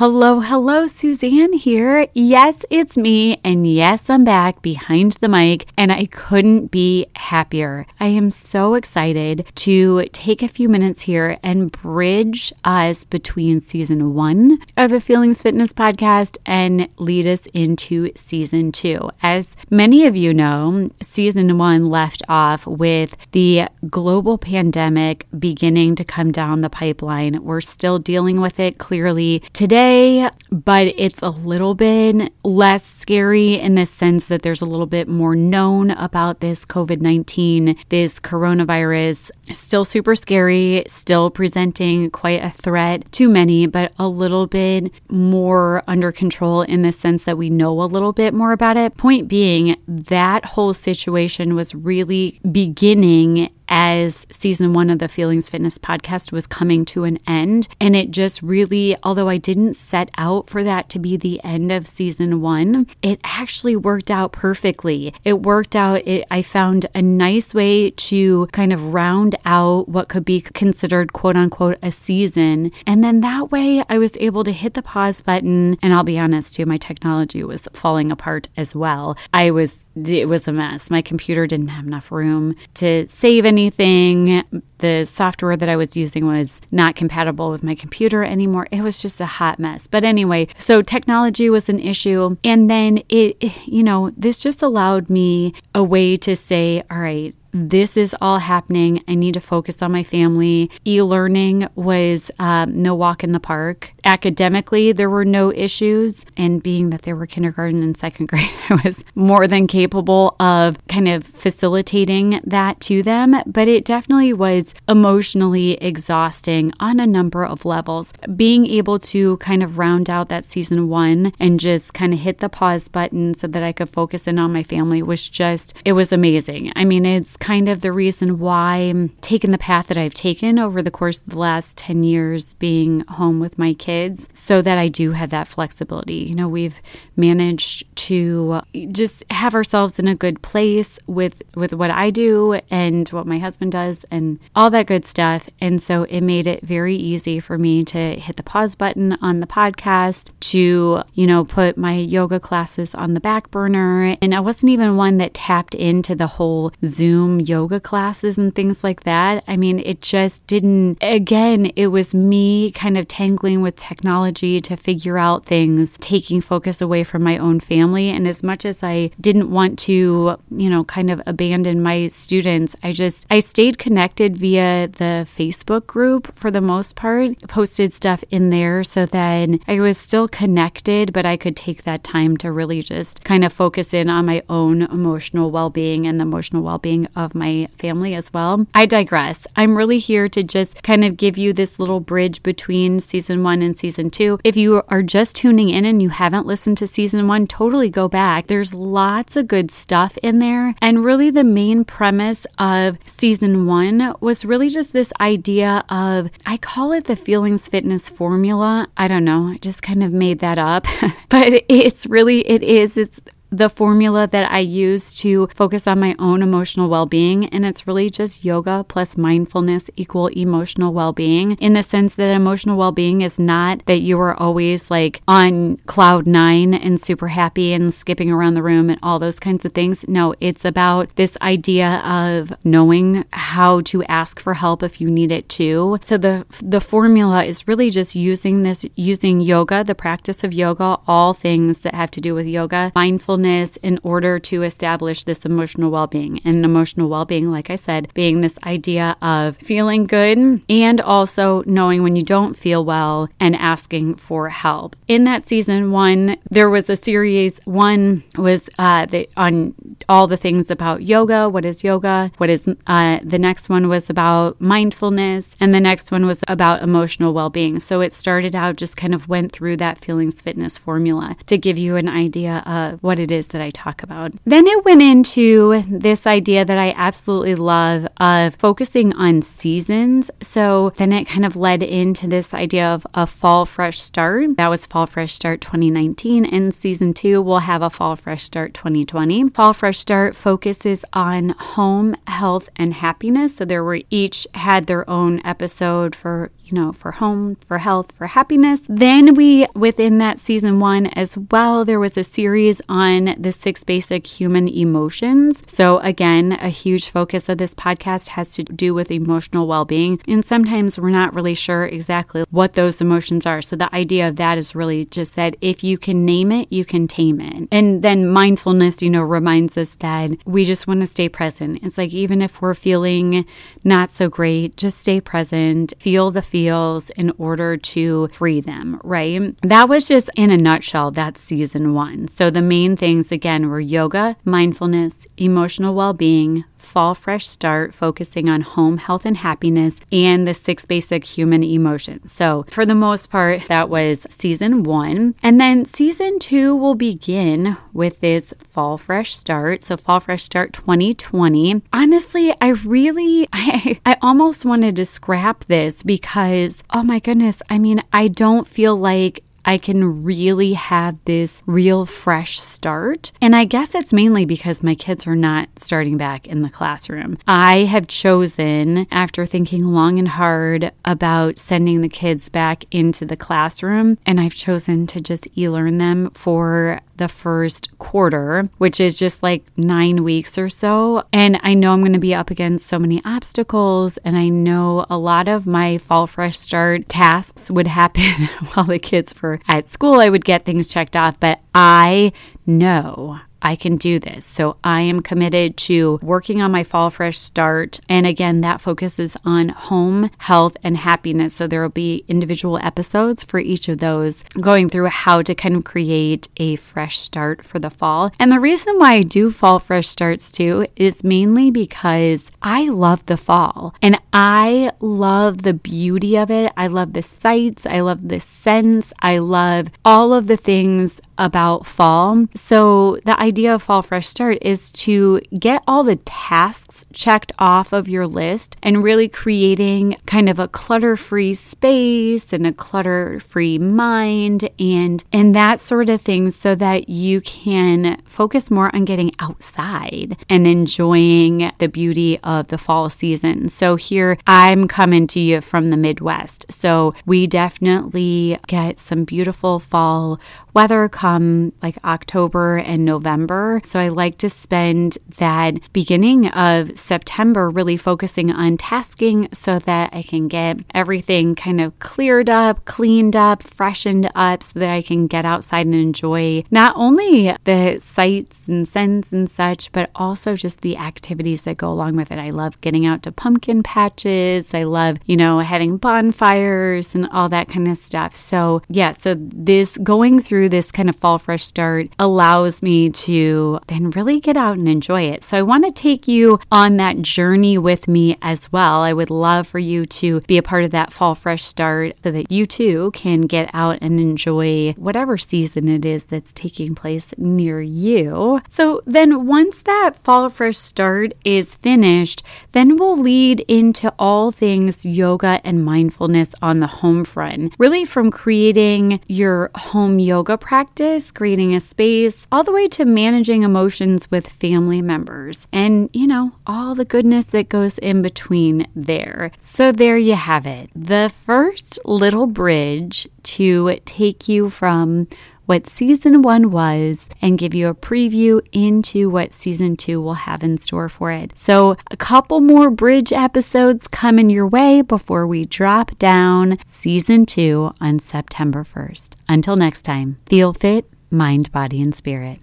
Hello, hello, Suzanne here. Yes, it's me. And yes, I'm back behind the mic, and I couldn't be happier. I am so excited to take a few minutes here and bridge us between season one of the Feelings Fitness podcast and lead us into season two. As many of you know, season one left off with the global pandemic beginning to come down the pipeline. We're still dealing with it clearly today but it's a little bit less scary in the sense that there's a little bit more known about this COVID 19, this coronavirus. Still super scary, still presenting quite a threat to many, but a little bit more under control in the sense that we know a little bit more about it. Point being, that whole situation was really beginning as season one of the Feelings Fitness podcast was coming to an end. And it just really, although I didn't set out for that to be the end of season one, it actually worked out perfectly. It worked out, it, I found a nice way to kind of round out what could be considered quote unquote a season. And then that way I was able to hit the pause button. And I'll be honest too, my technology was falling apart as well. I was, it was a mess. My computer didn't have enough room to save any anything. The software that I was using was not compatible with my computer anymore. It was just a hot mess. But anyway, so technology was an issue. And then it, you know, this just allowed me a way to say, all right, this is all happening. I need to focus on my family. E learning was um, no walk in the park. Academically, there were no issues. And being that there were kindergarten and second grade, I was more than capable of kind of facilitating that to them. But it definitely was emotionally exhausting on a number of levels. Being able to kind of round out that season one and just kind of hit the pause button so that I could focus in on my family was just, it was amazing. I mean, it's kind of the reason why I'm taking the path that I've taken over the course of the last 10 years being home with my kids so that I do have that flexibility. You know, we've managed to just have ourselves in a good place with with what I do and what my husband does and all that good stuff. And so it made it very easy for me to hit the pause button on the podcast, to, you know, put my yoga classes on the back burner. And I wasn't even one that tapped into the whole Zoom yoga classes and things like that. I mean, it just didn't, again, it was me kind of tangling with technology to figure out things, taking focus away from my own family. And as much as I didn't want to, you know, kind of abandon my students, I just, I stayed connected via the Facebook group for the most part, posted stuff in there so that I was still connected, but I could take that time to really just kind of focus in on my own emotional well being and the emotional well being of my family as well. I digress. I'm really here to just kind of give you this little bridge between season one and season two. If you are just tuning in and you haven't listened to season one, totally go back. There's lots of good stuff in there. And really, the main premise of season one was really just this idea of, I call it the feelings fitness formula. I don't know, I just kind of made that up, but it's really, it is, it's the formula that I use to focus on my own emotional well being. And it's really just yoga plus mindfulness equal emotional well being in the sense that emotional well being is not that you are always like on cloud nine and super happy and skipping around the room and all those kinds of things. No, it's about this idea of knowing how to ask for help if you need it too. So the, the formula is really just using this, using yoga, the practice of yoga, all things that have to do with yoga, mindfulness mindfulness in order to establish this emotional well being. And emotional well being, like I said, being this idea of feeling good and also knowing when you don't feel well and asking for help. In that season one, there was a series. One was uh, the, on all the things about yoga. What is yoga? What is uh, the next one was about mindfulness, and the next one was about emotional well being. So it started out just kind of went through that feelings fitness formula to give you an idea of what it is that I talk about. Then it went into this idea that I absolutely love of focusing on seasons. So then it kind of led into this idea of a fall fresh start. That was Fall Fresh Start 2019. And season two will have a Fall Fresh Start 2020. Fall Fresh Start focuses on home, health, and happiness. So there were each had their own episode for you know, for home, for health, for happiness. Then we, within that season one as well, there was a series on the six basic human emotions. So, again, a huge focus of this podcast has to do with emotional well being. And sometimes we're not really sure exactly what those emotions are. So, the idea of that is really just that if you can name it, you can tame it. And then mindfulness, you know, reminds us that we just want to stay present. It's like even if we're feeling not so great, just stay present, feel the feels in order to free them, right? That was just in a nutshell, that's season one. So the main things again were yoga, mindfulness, emotional well being, Fall Fresh Start, focusing on home health and happiness and the six basic human emotions. So, for the most part, that was season one. And then season two will begin with this Fall Fresh Start. So, Fall Fresh Start 2020. Honestly, I really, I, I almost wanted to scrap this because, oh my goodness, I mean, I don't feel like I can really have this real fresh start. And I guess it's mainly because my kids are not starting back in the classroom. I have chosen, after thinking long and hard about sending the kids back into the classroom, and I've chosen to just e learn them for the first quarter, which is just like nine weeks or so. And I know I'm going to be up against so many obstacles. And I know a lot of my fall fresh start tasks would happen while the kids were at school. I would get things checked off, but I know I can do this. So I am committed to working on my fall fresh start. And again, that focuses on home, health, and happiness. So there will be individual episodes for each of those going through how to kind of create a fresh start for the fall. And the reason why I do fall fresh starts too is mainly because I love the fall and I love the beauty of it. I love the sights. I love the scents. I love all of the things about fall. So the idea of Fall Fresh Start is to get all the tasks checked off of your list and really creating kind of a clutter-free space and a clutter-free mind and and that sort of thing so that you can focus more on getting outside and enjoying the beauty of the fall season. So here I'm coming to you from the Midwest. So we definitely get some beautiful fall weather come like October and November. So I like to spend that beginning of September really focusing on tasking so that I can get everything kind of cleared up, cleaned up, freshened up so that I can get outside and enjoy not only the sights and scents and such, but also just the activities that go along with it. I love getting out to pumpkin patches. I love, you know, having bonfires and all that kind of stuff. So, yeah, so this going through through this kind of fall fresh start allows me to then really get out and enjoy it. So I want to take you on that journey with me as well. I would love for you to be a part of that fall fresh start so that you too can get out and enjoy whatever season it is that's taking place near you. So then once that fall fresh start is finished, then we'll lead into all things yoga and mindfulness on the home front. Really from creating your home yoga yoga practice, creating a space, all the way to managing emotions with family members, and you know, all the goodness that goes in between there. So, there you have it. The first little bridge to take you from what season one was and give you a preview into what season two will have in store for it. So, a couple more bridge episodes coming your way before we drop down season two on September 1st. Until next time, feel fit, mind, body, and spirit.